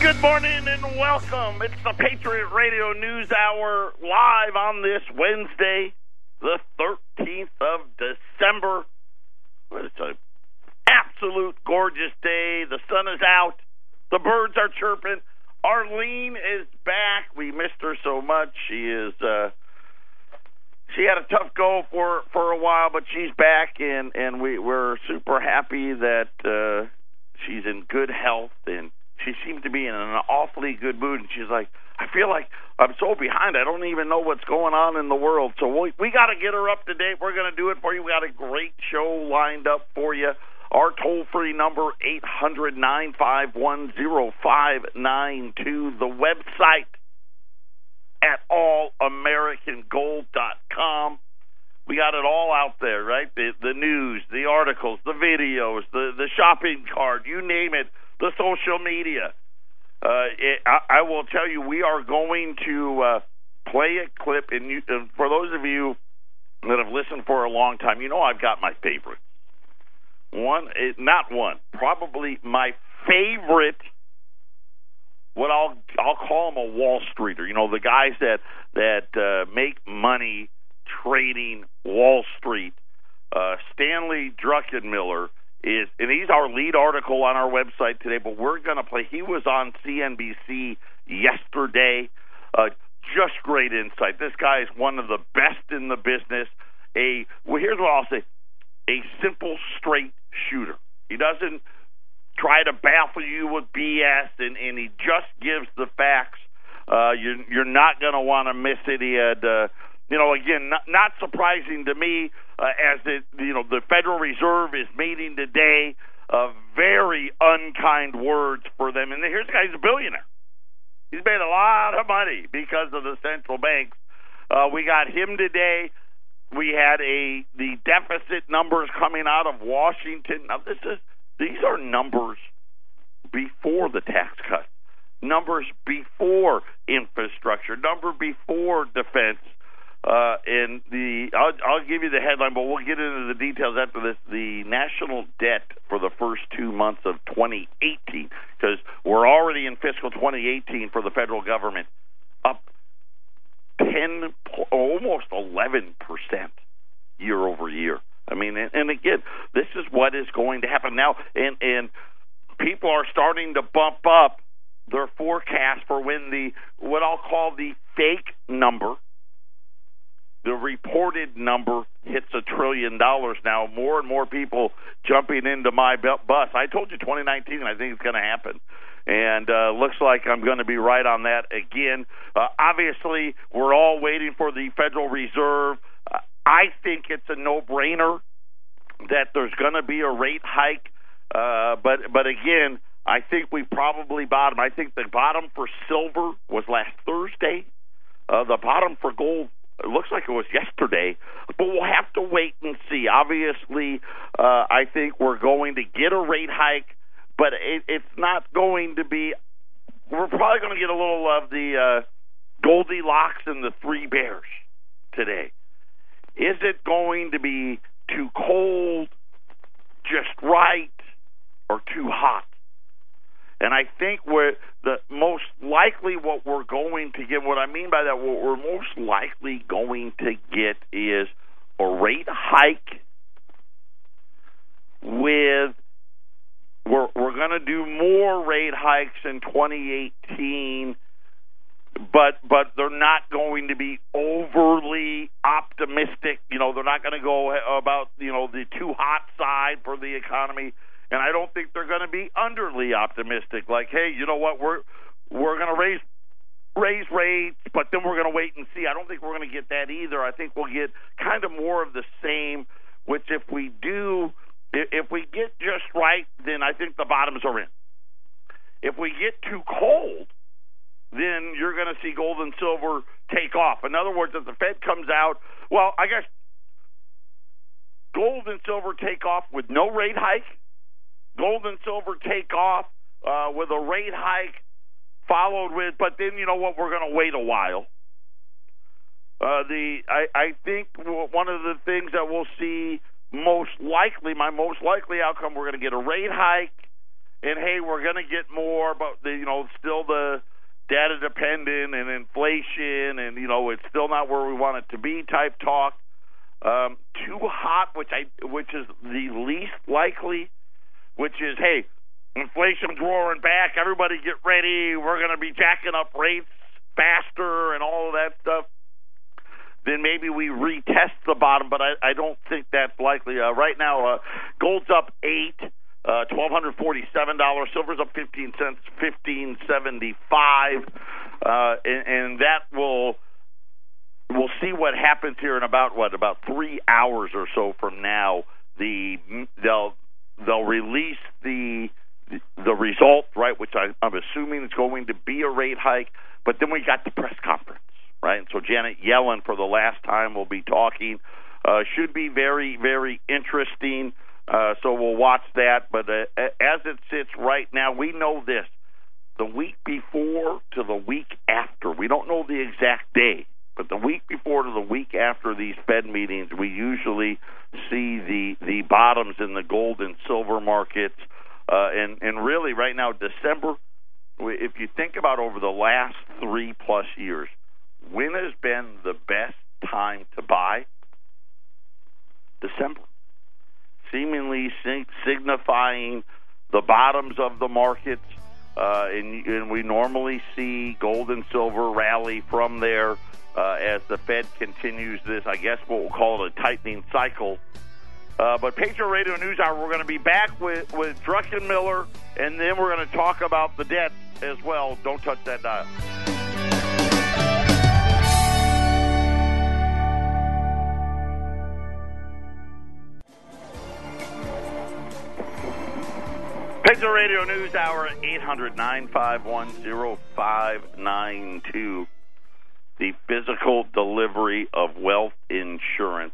Good morning and welcome. It's the Patriot Radio News Hour live on this Wednesday, the 13th of December. It's an absolute gorgeous day. The sun is out. The birds are chirping. Arlene is back. We missed her so much. She is uh she had a tough go for for a while, but she's back and and we we're super happy that uh she's in good health and she seemed to be in an awfully good mood and she's like I feel like I'm so behind. I don't even know what's going on in the world. So we we got to get her up to date. We're going to do it for you. We got a great show lined up for you. Our toll free number eight hundred nine five one zero five nine two. The website at allamericangold.com. We got it all out there, right? The the news, the articles, the videos, the the shopping cart, you name it, the social media. Uh, it, I, I will tell you, we are going to uh, play a clip, and, you, for those of you that have listened for a long time, you know I've got my favorites. One, eh, not one, probably my favorite. What I'll I'll call him a Wall Streeter. You know, the guys that that uh, make money trading Wall Street. Uh, Stanley Druckenmiller is, and he's our lead article on our website today. But we're going to play. He was on CNBC yesterday. Uh, just great insight. This guy is one of the best in the business. A well, here's what I'll say: a simple, straight shooter. He doesn't try to baffle you with BS, and, and he just gives the facts. Uh, you're, you're not going to want to miss it. He had, uh, you know, again, not, not surprising to me uh, as the you know, the Federal Reserve is meeting today. Uh, very unkind words for them. And here's a guy, he's a billionaire. He's made a lot of money because of the central banks. Uh, we got him today. We had a the deficit numbers coming out of Washington. Now this is these are numbers before the tax cut, numbers before infrastructure, number before defense. Uh, and the I'll, I'll give you the headline, but we'll get into the details after this. The national debt for the first two months of 2018, because we're already in fiscal 2018 for the federal government, up 10, almost 11 percent year over year. I mean, and, and again, this is what is going to happen now, and and people are starting to bump up their forecast for when the what I'll call the fake number the reported number hits a trillion dollars now. More and more people jumping into my bus. I told you 2019, I think it's going to happen. And uh, looks like I'm going to be right on that again. Uh, obviously, we're all waiting for the Federal Reserve. Uh, I think it's a no-brainer that there's going to be a rate hike. Uh, but but again, I think we probably bottom. I think the bottom for silver was last Thursday. Uh, the bottom for gold it looks like it was yesterday, but we'll have to wait and see. Obviously, uh, I think we're going to get a rate hike, but it, it's not going to be. We're probably going to get a little of the uh, Goldilocks and the Three Bears today. Is it going to be too cold, just right, or too hot? And I think we're the most likely what we're going to get. What I mean by that, what we're most likely going to get is a rate hike with we're we're going to do more rate hikes in 2018 but but they're not going to be overly optimistic you know they're not going to go about you know the too hot side for the economy and I don't think they're going to be underly optimistic. Like, hey, you know what? We're we're going to raise raise rates, but then we're going to wait and see. I don't think we're going to get that either. I think we'll get kind of more of the same. Which, if we do, if we get just right, then I think the bottoms are in. If we get too cold, then you're going to see gold and silver take off. In other words, if the Fed comes out, well, I guess gold and silver take off with no rate hike gold and silver take off uh, with a rate hike, followed with, but then you know what? We're going to wait a while. Uh, the I, I think one of the things that we'll see most likely, my most likely outcome, we're going to get a rate hike, and hey, we're going to get more, but the, you know, still the data dependent and inflation, and you know, it's still not where we want it to be. Type talk. Um, too hot, which I, which is the least likely, which is hey, inflation's roaring back. Everybody get ready. We're going to be jacking up rates faster and all of that stuff. Then maybe we retest the bottom, but I, I don't think that's likely. Uh, right now, uh, gold's up eight. Uh, twelve hundred forty-seven dollars. Silver's up fifteen cents, fifteen seventy-five, uh, and, and that will we'll see what happens here in about what about three hours or so from now. The they'll they'll release the the result, right? Which I, I'm assuming is going to be a rate hike. But then we got the press conference, right? And so Janet Yellen, for the last time, will be talking. Uh, should be very very interesting. Uh, so we'll watch that. But uh, as it sits right now, we know this: the week before to the week after. We don't know the exact day, but the week before to the week after these Fed meetings, we usually see the the bottoms in the gold and silver markets. Uh, and and really, right now, December. If you think about over the last three plus years, when has been the best time to buy? December seemingly signifying the bottoms of the markets. Uh, and, and, we normally see gold and silver rally from there uh, as the Fed continues this, I guess what we'll call it a tightening cycle. Uh, but Patriot Radio News Hour, we're going to be back with, with Druckenmiller, and then we're going to talk about the debt as well. Don't touch that dial. Patriot Radio News Hour, 800 951 0592. The physical delivery of wealth insurance.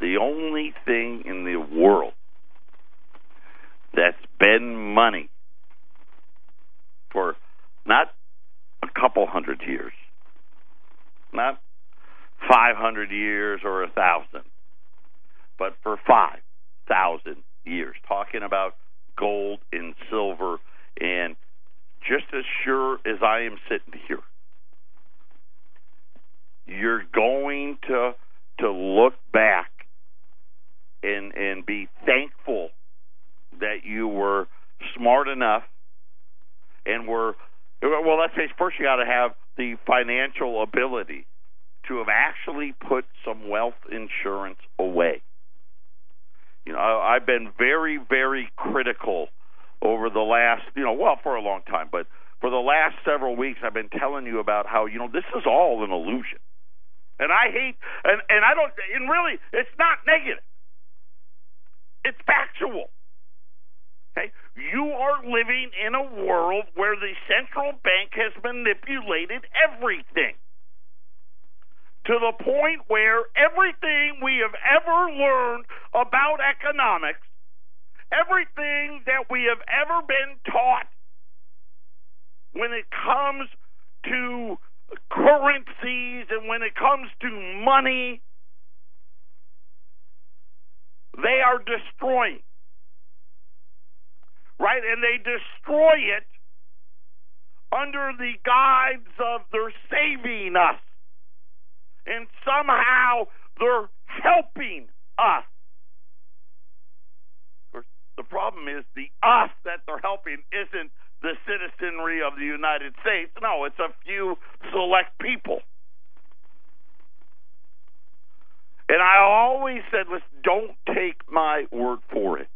The only thing in the world that's been money for not a couple hundred years, not 500 years or a thousand, but for 5,000 years. Talking about gold and silver. And just as sure as I am sitting here, you're going to to look back and and be thankful that you were smart enough and were well let's say first you got to have the financial ability to have actually put some wealth insurance away you know, I've been very, very critical over the last, you know, well, for a long time, but for the last several weeks, I've been telling you about how, you know, this is all an illusion. And I hate, and, and I don't, and really, it's not negative. It's factual. Okay? You are living in a world where the central bank has manipulated everything to the point where everything we have ever learned about economics, everything that we have ever been taught when it comes to currencies and when it comes to money, they are destroying. Right? And they destroy it under the guise of they're saving us and somehow they're helping us. Of course, the problem is the us that they're helping isn't the citizenry of the United States. No, it's a few select people. And I always said, listen, don't take my word for it.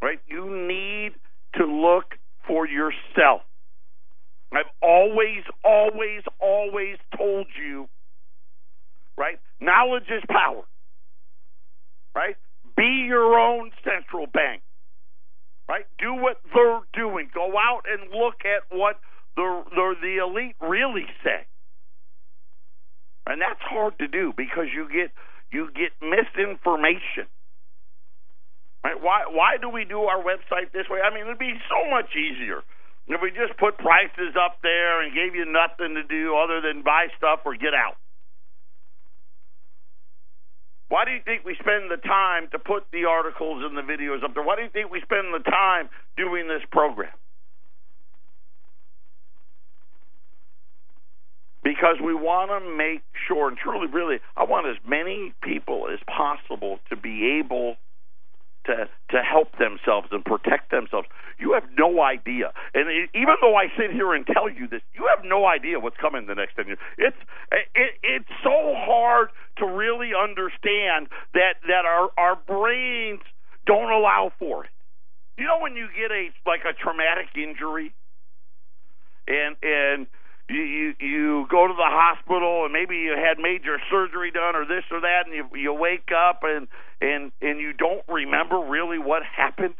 Right? You need to look for yourself. I've always, always, always told you, right? Knowledge is power, right? Be your own central bank, right? Do what they're doing. Go out and look at what the the, the elite really say, and that's hard to do because you get you get misinformation. Right? Why why do we do our website this way? I mean, it'd be so much easier if we just put prices up there and gave you nothing to do other than buy stuff or get out. Why do you think we spend the time to put the articles and the videos up there? Why do you think we spend the time doing this program? Because we want to make sure, and truly, really, I want as many people as possible to be able to to help themselves and protect themselves. You have no idea, and even though I sit here and tell you this, you have no idea what's coming the next ten years. It's it, it's so hard to really understand that that our our brains don't allow for it. You know when you get a like a traumatic injury, and and you, you you go to the hospital and maybe you had major surgery done or this or that and you you wake up and and and you don't remember really what happened?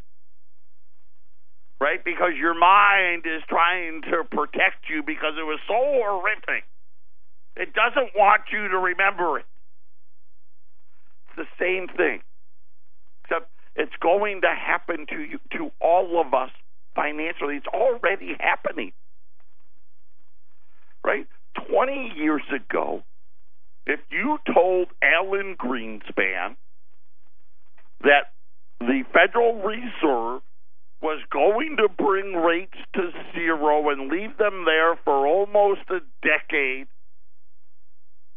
Right? Because your mind is trying to protect you because it was so horrific. It doesn't want you to remember it the same thing. Except it's going to happen to you to all of us financially. It's already happening. Right? 20 years ago, if you told Alan Greenspan that the Federal Reserve was going to bring rates to zero and leave them there for almost a decade,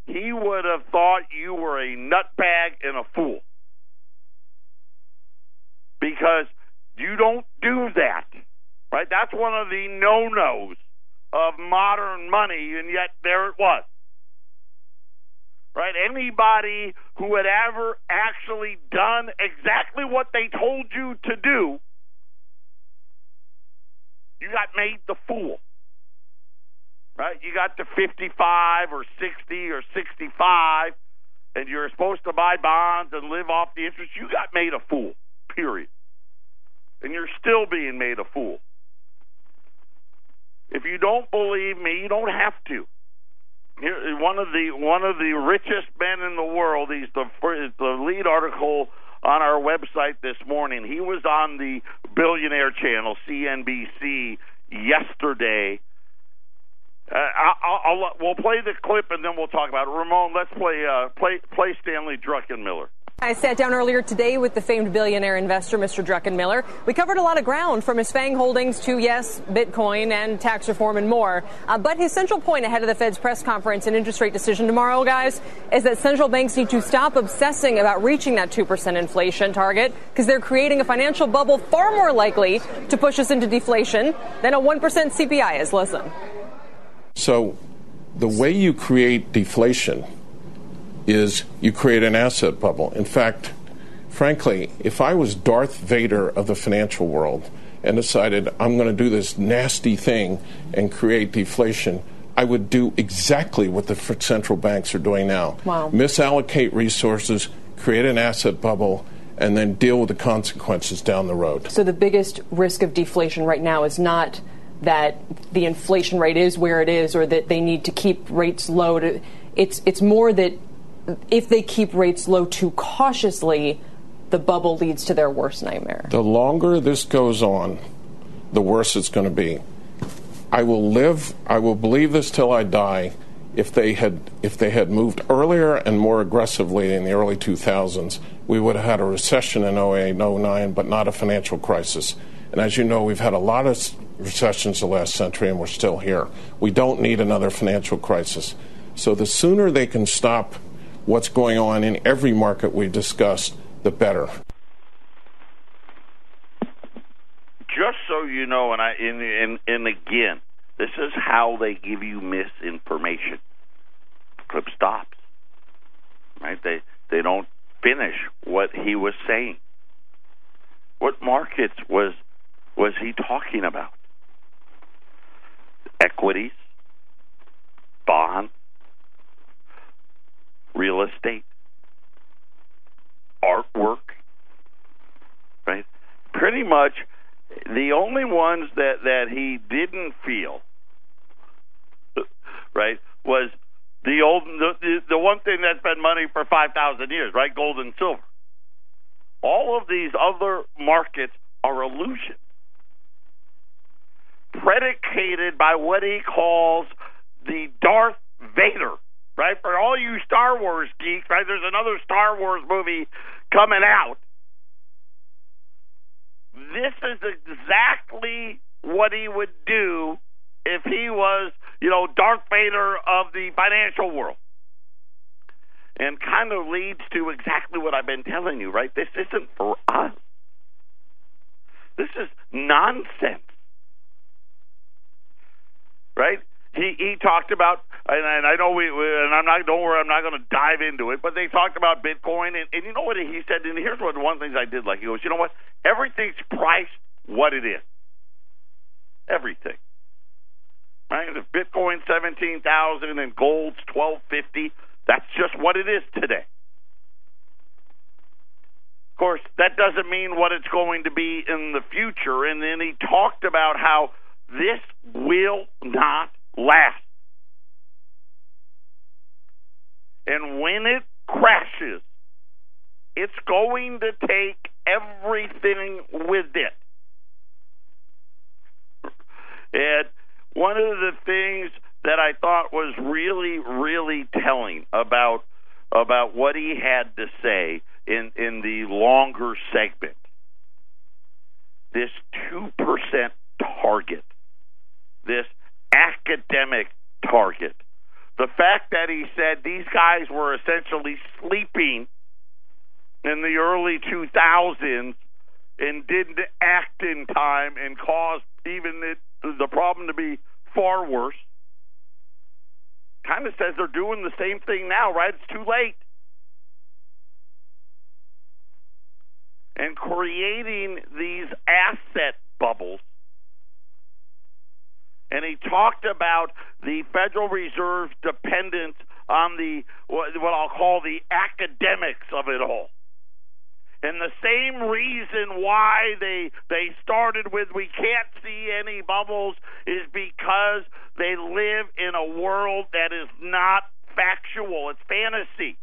he would have thought you were a nutbag and a fool. Because you don't do that. Right? That's one of the no nos of modern money, and yet there it was. Right? Anybody who had ever actually done exactly what they told you to do, you got made the fool. Right? You got to 55 or 60 or 65, and you're supposed to buy bonds and live off the interest. You got made a fool, period. And you're still being made a fool. If you don't believe me, you don't have to. One of the one of the richest men in the world. He's the the lead article on our website this morning. He was on the billionaire channel CNBC yesterday. Uh, I'll, I'll, we'll play the clip and then we'll talk about it. Ramon, let's play uh, play play Stanley Druckenmiller. I sat down earlier today with the famed billionaire investor, Mr. Druckenmiller. We covered a lot of ground from his FANG holdings to, yes, Bitcoin and tax reform and more. Uh, but his central point ahead of the Fed's press conference and interest rate decision tomorrow, guys, is that central banks need to stop obsessing about reaching that 2% inflation target because they're creating a financial bubble far more likely to push us into deflation than a 1% CPI is. Listen. So the way you create deflation is you create an asset bubble. In fact, frankly, if I was Darth Vader of the financial world and decided I'm going to do this nasty thing and create deflation, I would do exactly what the central banks are doing now. Wow. Misallocate resources, create an asset bubble, and then deal with the consequences down the road. So the biggest risk of deflation right now is not that the inflation rate is where it is or that they need to keep rates low to, it's it's more that if they keep rates low too cautiously, the bubble leads to their worst nightmare. The longer this goes on, the worse it's going to be. I will live, I will believe this till I die. If they had if they had moved earlier and more aggressively in the early 2000s, we would have had a recession in 08, 09, but not a financial crisis. And as you know, we've had a lot of recessions the last century, and we're still here. We don't need another financial crisis. So the sooner they can stop what's going on in every market we discussed, the better. Just so you know, and I and, and, and again, this is how they give you misinformation. Clip stops. Right? They they don't finish what he was saying. What markets was was he talking about? Equities, bonds, real estate, artwork, right? Pretty much the only ones that that he didn't feel right was the old the, the one thing that's been money for 5000 years, right? Gold and silver. All of these other markets are illusions predicated by what he calls the Darth Vader right? For all you Star Wars geeks, right? There's another Star Wars movie coming out. This is exactly what he would do if he was, you know, Darth Vader of the financial world. And kind of leads to exactly what I've been telling you, right? This isn't for us. This is nonsense. Right? He he talked about and, and I know we and I'm not don't worry I'm not going to dive into it but they talked about Bitcoin and, and you know what he said and here's what one of the things I did like. He goes you know what? Everything's priced what it is. Everything. Right? If Bitcoin seventeen thousand and gold's twelve fifty that's just what it is today. Of course, that doesn't mean what it's going to be in the future. And then he talked about how this will not last. And when it crashes, it's going to take everything with it. And one of the things that I thought was really, really telling about about what he had to say in in the longer segment, this two percent target, this academic target, the fact that he said these guys were essentially sleeping in the early 2000s and didn't act in time and caused even it, the problem to be far worse. Kind of says they're doing the same thing now, right? It's too late. And creating these asset bubbles and he talked about the Federal Reserve's dependence on the what I'll call the academics of it all. And the same reason why they they started with we can't see any bubbles is because they live in a world that is not factual. It's fantasy.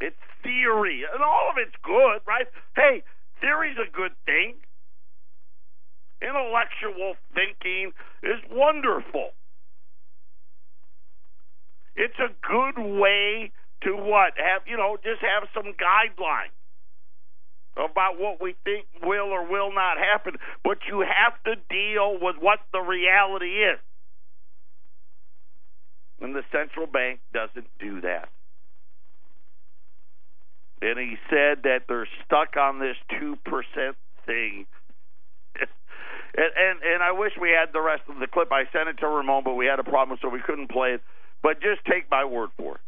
It's theory. And all of it's good, right? Hey, theory's a good thing. Intellectual thinking is wonderful. It's a good way to what? Have you know, just have some guidelines about what we think will or will not happen, but you have to deal with what the reality is. And the central bank doesn't do that. And he said that they're stuck on this 2% thing and, and and I wish we had the rest of the clip. I sent it to Ramon, but we had a problem, so we couldn't play it. But just take my word for it.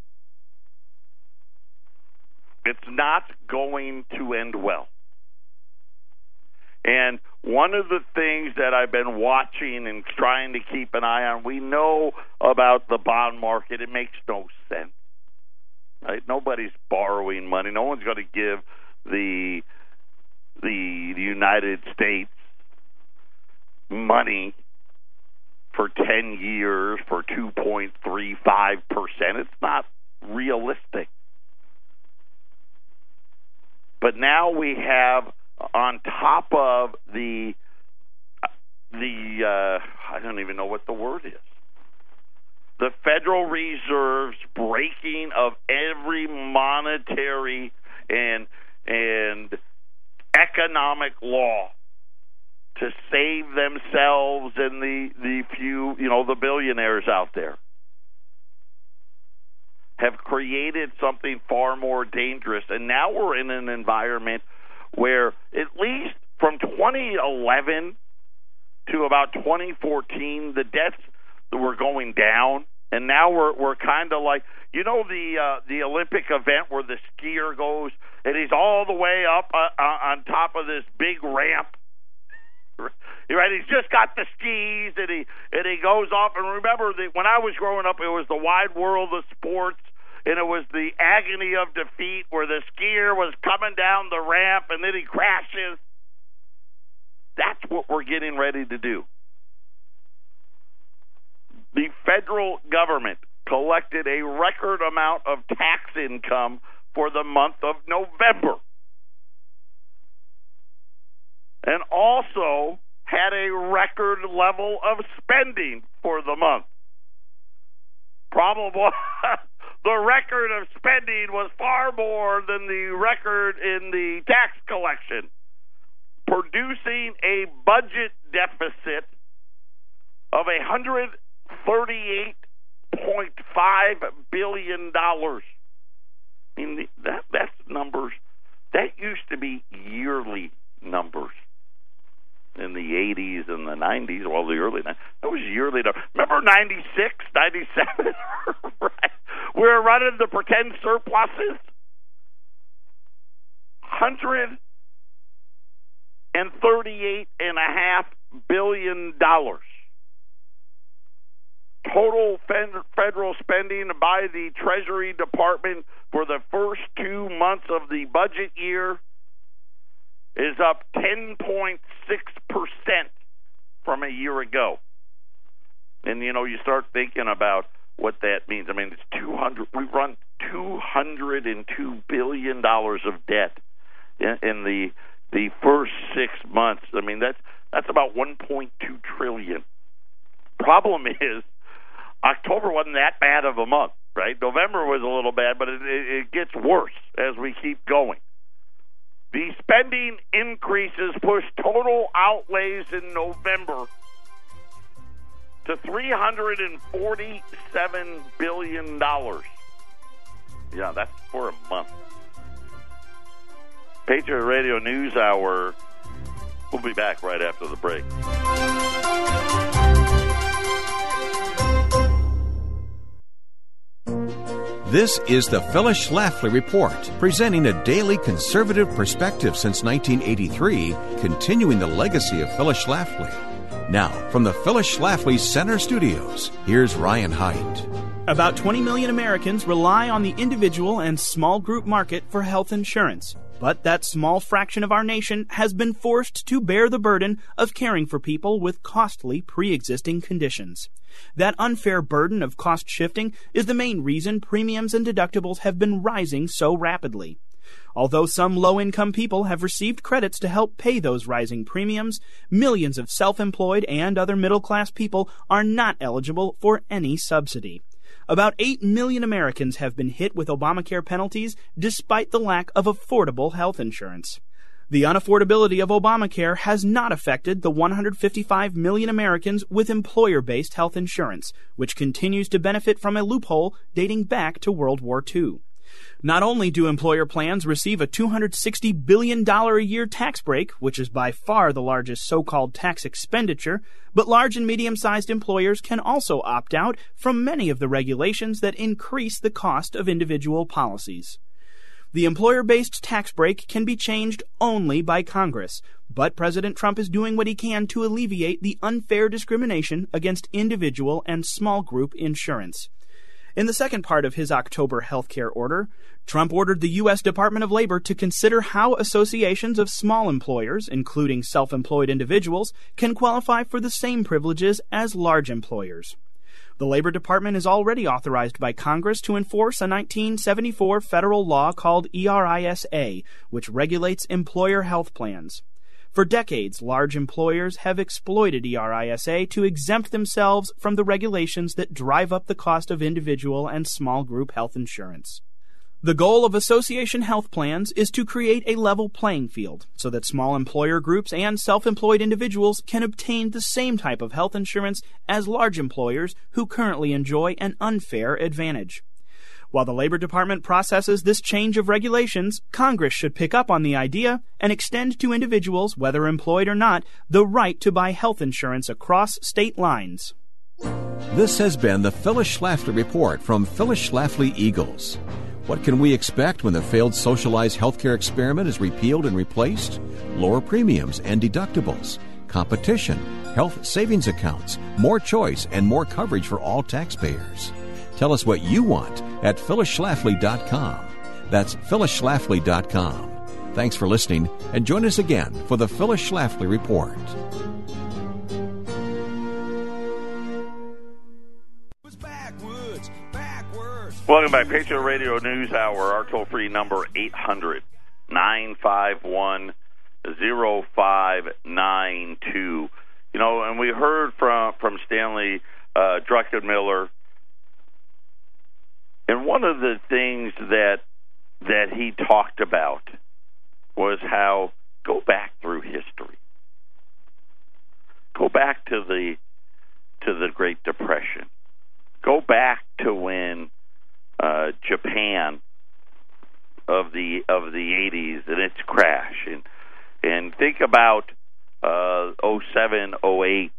It's not going to end well. And one of the things that I've been watching and trying to keep an eye on, we know about the bond market. It makes no sense. Right? Nobody's borrowing money. No one's going to give the the, the United States money for 10 years for 2.35%. It's not realistic. But now we have on top of the the uh, I don't even know what the word is. The Federal Reserve's breaking of every monetary and and economic law to save themselves and the the few you know the billionaires out there. Have created something far more dangerous. And now we're in an environment where at least from 2011 to about 2014 the deaths were going down. And now we're we're kind of like you know the uh, the Olympic event where the skier goes and he's all the way up uh, uh on top of this big ramp right? He's just got the skis and he and he goes off. And remember, the, when I was growing up, it was the wide world of sports, and it was the agony of defeat where the skier was coming down the ramp and then he crashes. That's what we're getting ready to do. The federal government collected a record amount of tax income for the month of November and also had a record level of spending for the month. Problem was, the record of spending was far more than the record in the tax collection, producing a budget deficit of a hundred thirty-eight point five billion dollars. I mean that that's numbers that used to be yearly numbers in the 80s and the 90s, well, the early 90s. That was yearly. Remember 96, 97? right. We were running the pretend surpluses. Hundred and thirty-eight and a half billion dollars total federal spending by the Treasury Department for the first two months of the budget year is up 10.6% from a year ago. And, you know, you start thinking about what that means. I mean, it's 200, we run $202 billion of debt in, in the the first six months. I mean, that's that's about 1.2 trillion. Problem is, October wasn't that bad of a month, right? November was a little bad, but it, it, it gets worse as we keep going. The spending increases push total outlays in November to $347 billion. Yeah, that's for a month. Patriot Radio News Hour. We'll be back right after the break. This is the Phyllis Schlafly Report, presenting a daily conservative perspective since 1983, continuing the legacy of Phyllis Schlafly. Now, from the Phyllis Schlafly Center Studios, here's Ryan Haidt. About 20 million Americans rely on the individual and small group market for health insurance. But that small fraction of our nation has been forced to bear the burden of caring for people with costly pre existing conditions. That unfair burden of cost shifting is the main reason premiums and deductibles have been rising so rapidly. Although some low income people have received credits to help pay those rising premiums, millions of self employed and other middle class people are not eligible for any subsidy. About 8 million Americans have been hit with Obamacare penalties despite the lack of affordable health insurance. The unaffordability of Obamacare has not affected the 155 million Americans with employer based health insurance, which continues to benefit from a loophole dating back to World War II. Not only do employer plans receive a $260 billion a year tax break, which is by far the largest so called tax expenditure, but large and medium sized employers can also opt out from many of the regulations that increase the cost of individual policies. The employer based tax break can be changed only by Congress, but President Trump is doing what he can to alleviate the unfair discrimination against individual and small group insurance. In the second part of his October health care order, Trump ordered the U.S. Department of Labor to consider how associations of small employers, including self employed individuals, can qualify for the same privileges as large employers. The Labor Department is already authorized by Congress to enforce a 1974 federal law called ERISA, which regulates employer health plans. For decades, large employers have exploited ERISA to exempt themselves from the regulations that drive up the cost of individual and small group health insurance. The goal of association health plans is to create a level playing field so that small employer groups and self employed individuals can obtain the same type of health insurance as large employers who currently enjoy an unfair advantage. While the Labor Department processes this change of regulations, Congress should pick up on the idea and extend to individuals, whether employed or not, the right to buy health insurance across state lines. This has been the Phyllis Schlafly Report from Phyllis Schlafly Eagles. What can we expect when the failed socialized healthcare experiment is repealed and replaced? Lower premiums and deductibles, competition, health savings accounts, more choice, and more coverage for all taxpayers. Tell us what you want at phyllisschlafly.com. That's phyllisschlafly.com. Thanks for listening, and join us again for the Phyllis Schlafly Report. Welcome back. Patriot Radio News Hour. Our toll free number 800 951 0592. You know, and we heard from, from Stanley uh, Druckenmiller And one of the things that that he talked about was how go back through history. Go back to the to the Great Depression. Go back to when uh, Japan of the of the 80s and its crash and and think about uh 07 08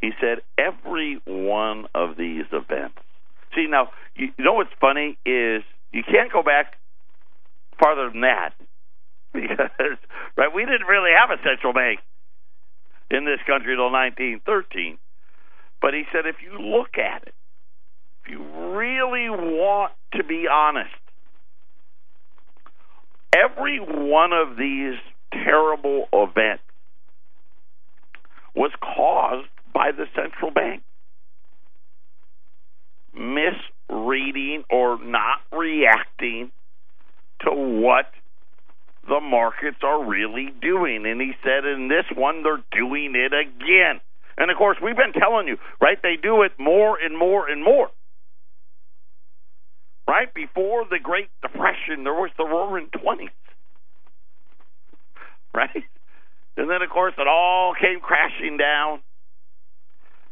he said every one of these events see now you, know what's funny is you can't go back farther than that because right we didn't really have a central bank in this country until 1913 but he said if you look at it if you really want to be honest every one of these terrible events was caused by the central bank misreading or not reacting to what the markets are really doing. And he said in this one, they're doing it again. And of course, we've been telling you, right? They do it more and more and more right before the Great Depression, there was the Roaring Twenties, right? And then, of course, it all came crashing down.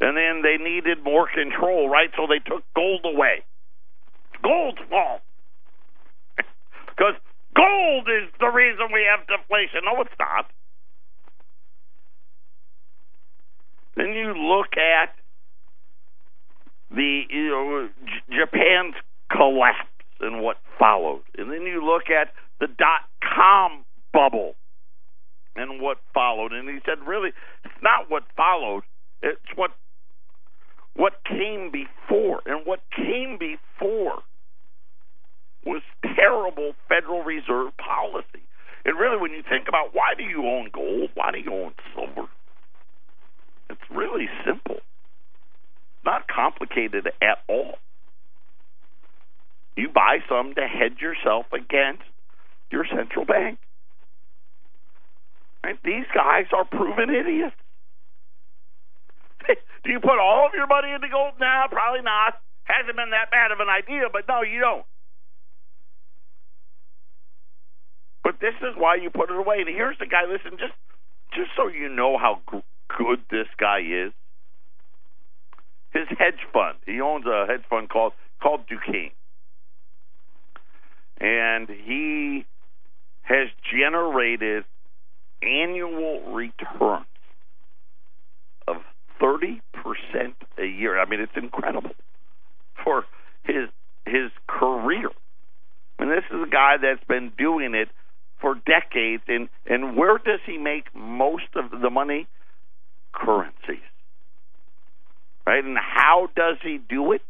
And then they needed more control, right? So they took gold away. Gold's fault. Because gold is the reason we have deflation. No, it's not. Then you look at the you know J- Japan's collapse and what followed. And then you look at the dot com bubble and what followed. And he said, really, it's not what followed, it's what what came before. And what came before was terrible Federal Reserve policy. And really, when you think about why do you own gold? Why do you own silver? It's really simple. Not complicated at all. You buy some to hedge yourself against your central bank. Right? These guys are proven idiots. Do you put all of your money into gold now? Probably not. Hasn't been that bad of an idea, but no, you don't. But this is why you put it away. And here's the guy. Listen, just just so you know how g- good this guy is. His hedge fund. He owns a hedge fund called called Duquesne and he has generated annual returns of 30% a year. I mean, it's incredible for his his career. And this is a guy that's been doing it for decades. And and where does he make most of the money? Currencies, right? And how does he do it?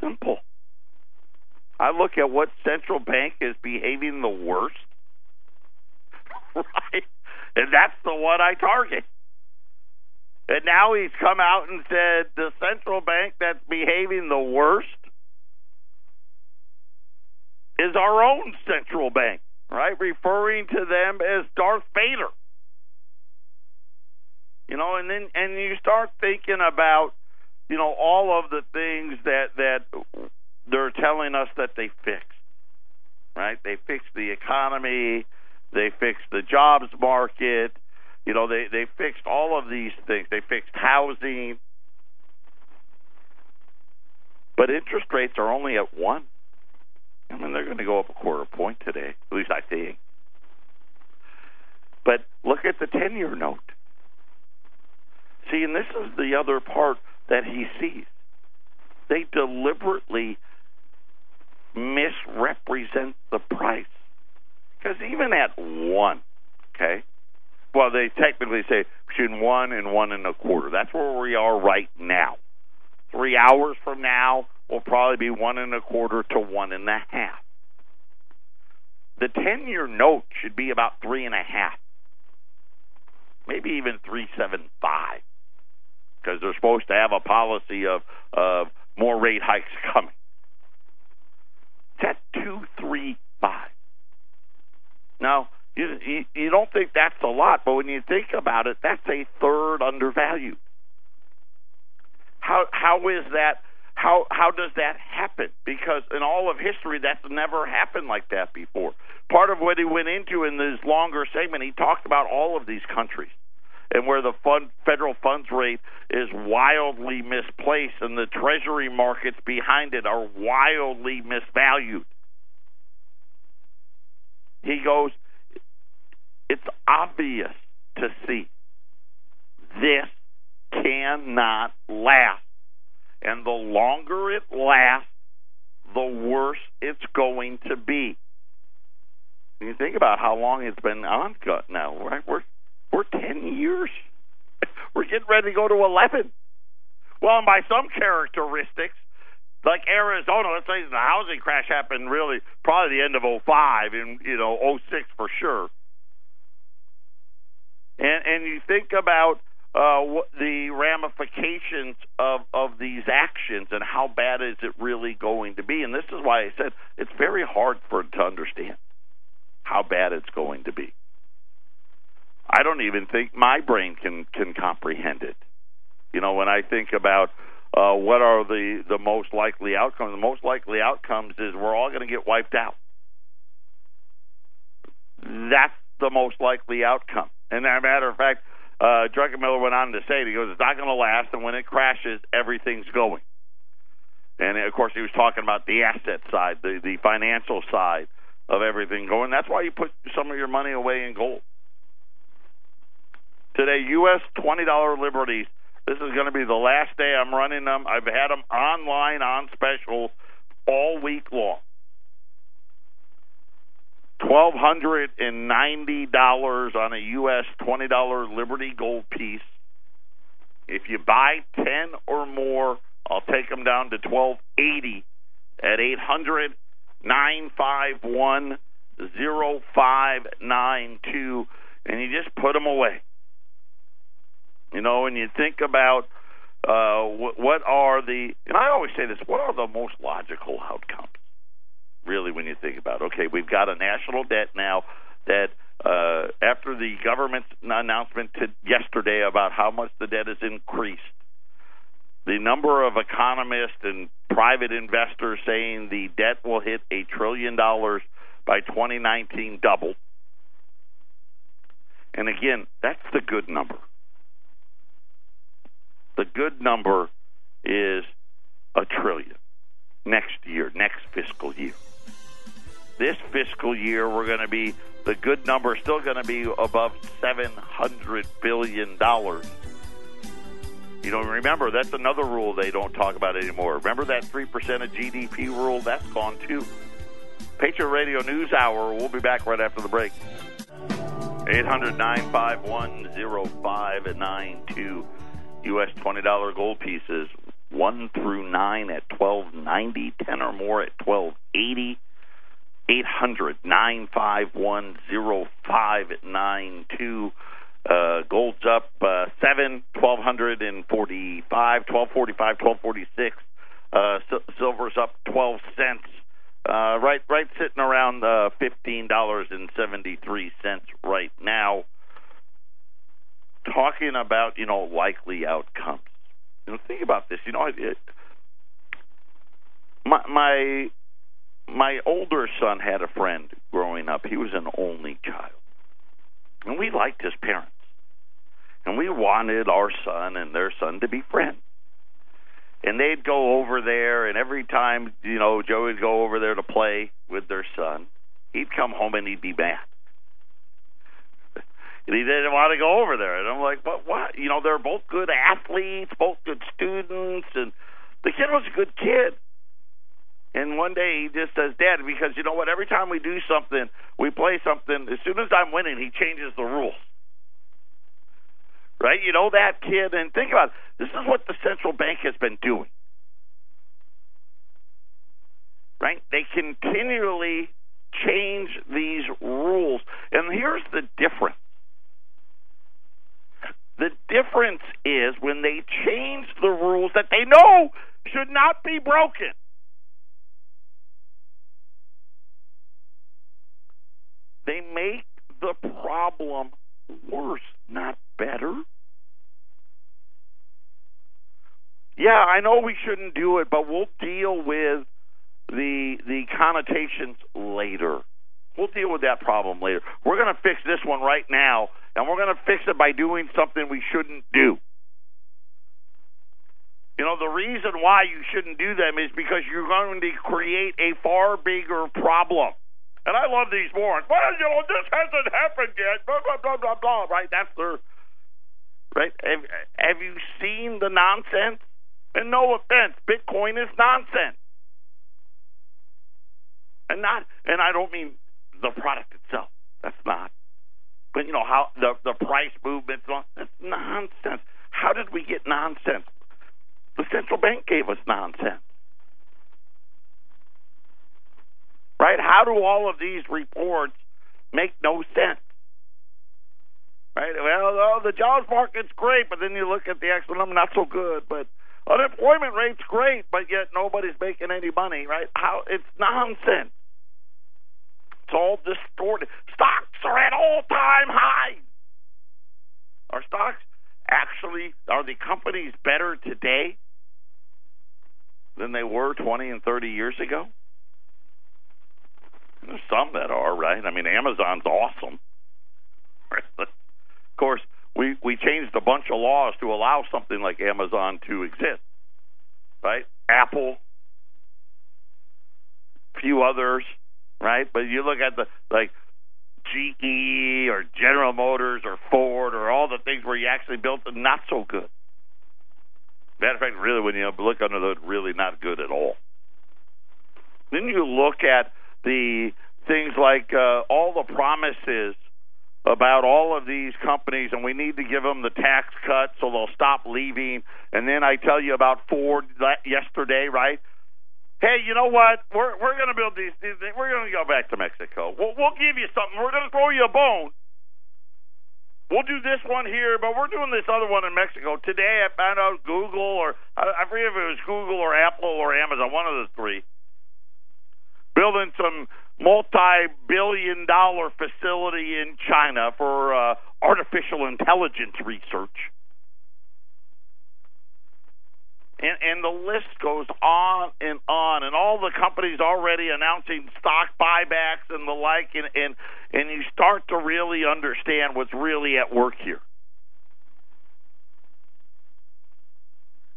Simple. I look at what central bank is behaving the worst, right? And that's the one I target. And now he's come out and said the central bank that's behaving the worst is our own central bank, right? Referring to them as Darth Vader. You know, and then and you start thinking about, you know, all of the things that that they're telling us that they fixed. Right? They fixed the economy, they fixed the jobs market, you know, they they fixed all of these things. They fixed housing. But interest rates are only at one. I mean, they're going to go up a quarter point today. At least I think. But look at the ten-year note. See, and this is the other part that he sees. They deliberately misrepresent the price. Because even at one, okay, well, they technically say between one and one and a quarter. That's where we are right now. Three hours from now, will probably be one and a quarter to one and a half. The 10 year note should be about three and a half, maybe even 375, because they're supposed to have a policy of, of more rate hikes coming. It's at two three five. Now you, you don't think that's a lot, but when you think about it, that's a third undervalued. How how is that How how does that happen? Because in all of history, that's never happened like that before. Part of what he went into in this longer segment, he talked about all of these countries and where the fund, federal funds rate is wildly misplaced and the treasury markets behind it are wildly misvalued. He goes, it's obvious to see this cannot last. And the longer it lasts, the worse it's going to be. You think about how long it's been on now, right? We're we're ten years. We're getting ready to go to eleven. Well, and by some characteristics, like Arizona, let's say the housing crash happened really probably the end of '05 and you know '06 for sure. And and you think about uh, the ramifications of of these actions and how bad is it really going to be? And this is why I said it's very hard for to understand how bad it's going to be. I don't even think my brain can can comprehend it. You know, when I think about uh, what are the the most likely outcomes, the most likely outcomes is we're all going to get wiped out. That's the most likely outcome. And as a matter of fact, uh, Druckenmiller went on to say, he goes, it's not going to last, and when it crashes, everything's going. And of course, he was talking about the asset side, the the financial side of everything going. That's why you put some of your money away in gold. Today, U.S. $20 Liberties. This is going to be the last day I'm running them. I've had them online on special all week long. Twelve hundred and ninety dollars on a U.S. twenty dollar Liberty Gold piece. If you buy ten or more, I'll take them down to twelve eighty at eight hundred nine five one zero five nine two, and you just put them away. You know, when you think about uh, what, what are the, and I always say this, what are the most logical outcomes? Really, when you think about, it? okay, we've got a national debt now that uh, after the government's announcement yesterday about how much the debt has increased, the number of economists and private investors saying the debt will hit a trillion dollars by 2019 doubled. And again, that's the good number. The good number is a trillion next year, next fiscal year. This fiscal year, we're going to be the good number is still going to be above seven hundred billion dollars. You know, remember that's another rule they don't talk about anymore. Remember that three percent of GDP rule? That's gone too. Patriot Radio News Hour. We'll be back right after the break. 800 951 0592. U.S. $20 gold pieces, 1 through 9 at 1290, 10 or more at 1280. 800 951 0592. Uh, gold's up uh, 7, 1245, 1245, 1246. Uh, silver's up 12 cents. Uh, right, right, sitting around uh, fifteen dollars and seventy three cents right now talking about you know likely outcomes. You know, think about this. You know, it, my my my older son had a friend growing up. He was an only child, and we liked his parents, and we wanted our son and their son to be friends. And they'd go over there, and every time you know Joe would go over there to play with their son, he'd come home and he'd be mad and he didn't want to go over there. And I'm like, but what? You know, they're both good athletes, both good students, and the kid was a good kid. And one day he just says, Dad, because you know what? Every time we do something, we play something, as soon as I'm winning, he changes the rules. Right? You know that kid? And think about it. This is what the central bank has been doing. Right? They continually change these rules. And here's the difference the difference is when they change the rules that they know should not be broken. They make the problem worse, not better. yeah, I know we shouldn't do it, but we'll deal with the the connotations later. We'll deal with that problem later. We're going to fix this one right now, and we're going to fix it by doing something we shouldn't do. You know, the reason why you shouldn't do them is because you're going to create a far bigger problem. And I love these morons. Well, you know, this hasn't happened yet. Blah blah blah blah blah. Right? That's their right. Have, have you seen the nonsense? And no offense, Bitcoin is nonsense. And not, and I don't mean the product itself. That's not. But you know how the the price movements. That's nonsense. How did we get nonsense? The central bank gave us nonsense. Right? How do all of these reports make no sense? Right? Well, oh, the jobs market's great, but then you look at the actual number, not so good. But unemployment rate's great, but yet nobody's making any money. Right? How? It's nonsense. It's all distorted. Stocks are at all-time highs. Are stocks actually are the companies better today than they were 20 and 30 years ago? There's some that are, right? I mean, Amazon's awesome. of course, we we changed a bunch of laws to allow something like Amazon to exist, right? Apple, few others, right? But you look at the like GE or General Motors or Ford or all the things where you actually built them, not so good. Matter of fact, really, when you look under the hood, really not good at all. Then you look at the things like uh, all the promises about all of these companies, and we need to give them the tax cut so they'll stop leaving. And then I tell you about Ford yesterday, right? Hey, you know what? We're we're going to build these. We're going to go back to Mexico. We'll, we'll give you something. We're going to throw you a bone We'll do this one here, but we're doing this other one in Mexico. Today I found out Google or I, I forget if it was Google or Apple or Amazon, one of the three, building some multi-billion dollar facility in China for uh, artificial intelligence research. And, and the list goes on and on, and all the companies already announcing stock buybacks and the like, and, and and you start to really understand what's really at work here.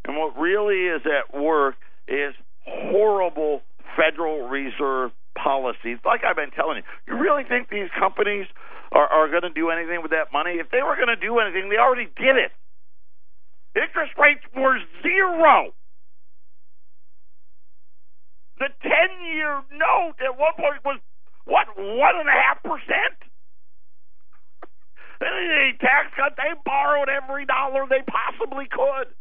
And what really is at work is horrible Federal Reserve policies. Like I've been telling you, you really think these companies are, are going to do anything with that money? If they were going to do anything, they already did it. Interest rates were zero. The 10 year note at one point was, what, 1.5%? They tax cut, they borrowed every dollar they possibly could.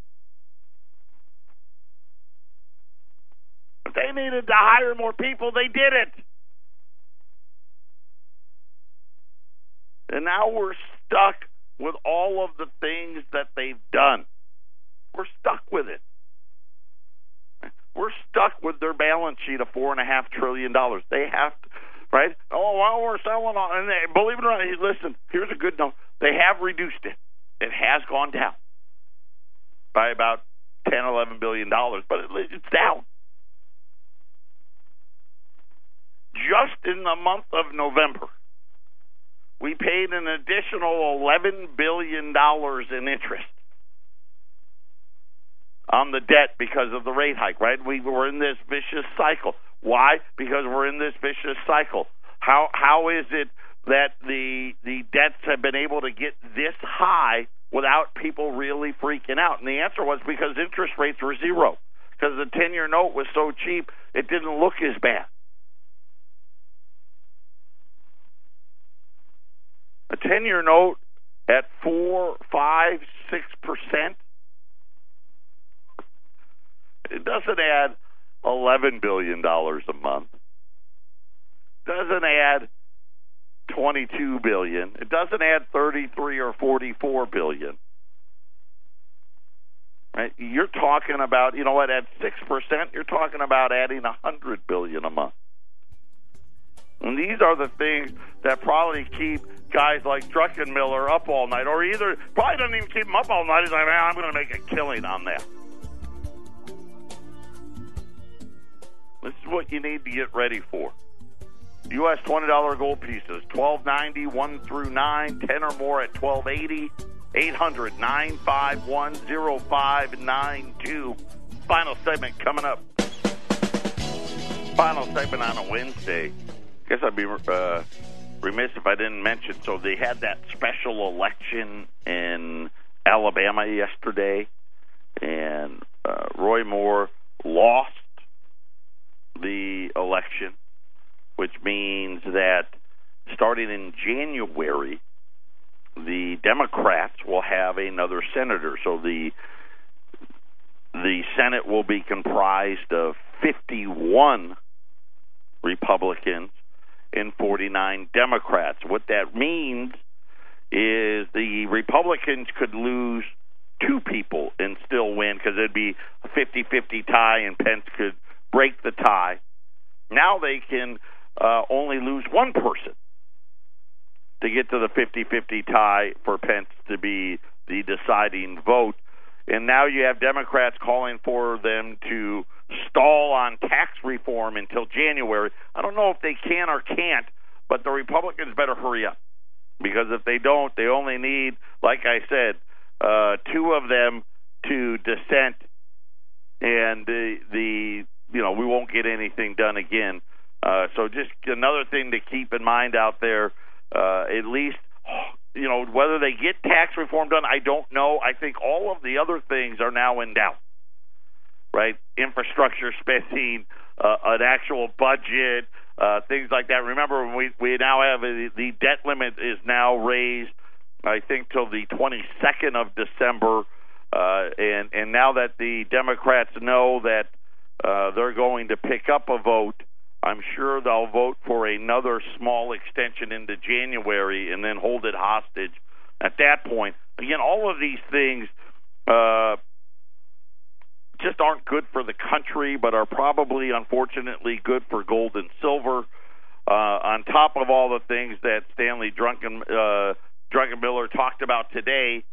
They needed to hire more people, they did it. And now we're stuck with all of the things that they've done. We're stuck with it. We're stuck with their balance sheet of four and a half trillion dollars. They have to, right? Oh, well, we're selling on, and they, believe it or not, listen. Here's a good note: they have reduced it. It has gone down by about ten, eleven billion dollars, but it, it's down. Just in the month of November, we paid an additional eleven billion dollars in interest on the debt because of the rate hike, right? We were in this vicious cycle. Why? Because we're in this vicious cycle. How how is it that the the debts have been able to get this high without people really freaking out? And the answer was because interest rates were zero. Because the ten year note was so cheap, it didn't look as bad. A ten year note at four, five, six percent it doesn't add eleven billion dollars a month. Doesn't add twenty-two billion. It doesn't add thirty-three or forty-four billion. Right? You're talking about, you know what? At six percent, you're talking about adding a hundred billion a month. And these are the things that probably keep guys like Druckenmiller up all night, or either probably doesn't even keep them up all night. He's like, man, I'm going to make a killing on that. This is what you need to get ready for. U.S. $20 gold pieces, 1290 1 through 9, 10 or more at 1280 800 951 0592. Final segment coming up. Final segment on a Wednesday. Guess I'd be uh, remiss if I didn't mention. So they had that special election in Alabama yesterday, and uh, Roy Moore lost the election, which means that starting in January, the Democrats will have another senator. So the the Senate will be comprised of 51 Republicans and 49 Democrats. What that means is the Republicans could lose two people and still win because it'd be a 50 50 tie and Pence could break the tie. Now they can uh, only lose one person to get to the 50 50 tie for Pence to be the deciding vote. And now you have Democrats calling for them to stall on tax reform until January. I don't know if they can or can't, but the Republicans better hurry up. Because if they don't, they only need, like I said, uh, two of them to dissent, and the, the you know we won't get anything done again. Uh, so just another thing to keep in mind out there. Uh, at least you know whether they get tax reform done, I don't know. I think all of the other things are now in doubt. Right, infrastructure spending, uh, an actual budget, uh, things like that. Remember, we we now have a, the debt limit is now raised, I think, till the 22nd of December, uh, and and now that the Democrats know that uh, they're going to pick up a vote I'm sure they'll vote for another small extension into January and then hold it hostage at that point. Again, all of these things uh, just aren't good for the country, but are probably, unfortunately, good for gold and silver. Uh, on top of all the things that Stanley Drunken uh, Druckenmiller talked about today,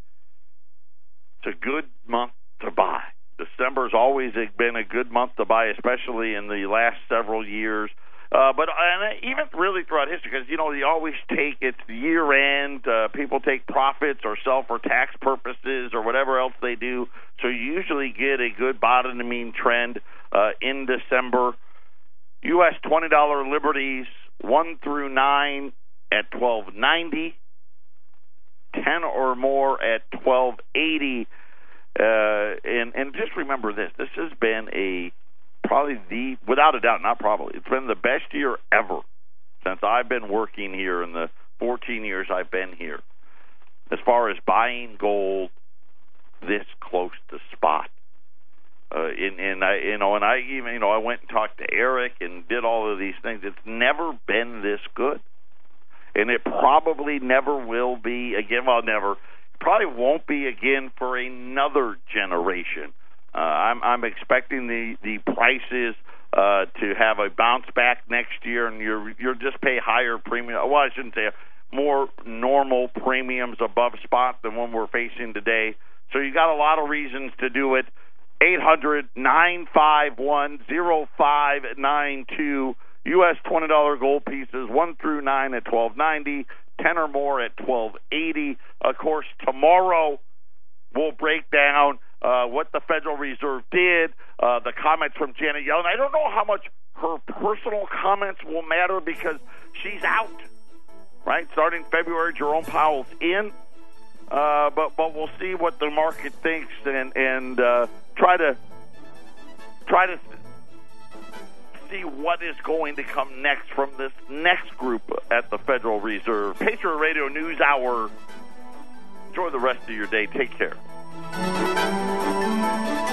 it's a good month to buy. December's always been a good month to buy, especially in the last several years. Uh, but and even really throughout history, because you know you always take it's year end. Uh, people take profits or sell for tax purposes or whatever else they do. So you usually get a good bottoming trend uh, in December. U.S. twenty dollar liberties one through nine at twelve ninety, ten or more at twelve eighty uh, and and just remember this: this has been a probably the without a doubt, not probably, it's been the best year ever since I've been working here in the 14 years I've been here. As far as buying gold this close to spot. Uh, and, and I, you know, and I even, you know, I went and talked to Eric and did all of these things. It's never been this good, and it probably never will be again. Well, never probably won't be again for another generation. Uh, I'm, I'm expecting the the prices uh, to have a bounce back next year, and you're you'll just pay higher premium. Well, I shouldn't say more normal premiums above spot than one we're facing today. So you got a lot of reasons to do it. Eight hundred nine five one zero five nine two. U.S. twenty dollar gold pieces one through nine at twelve ninety. 10 or more at 1280. Of course, tomorrow we'll break down uh, what the Federal Reserve did, uh, the comments from Janet Yellen. I don't know how much her personal comments will matter because she's out, right? Starting February, Jerome Powell's in. Uh, but but we'll see what the market thinks and and uh, try to try to see what is going to come next from this next group at the Federal Reserve. Patriot Radio News Hour. Enjoy the rest of your day. Take care thank you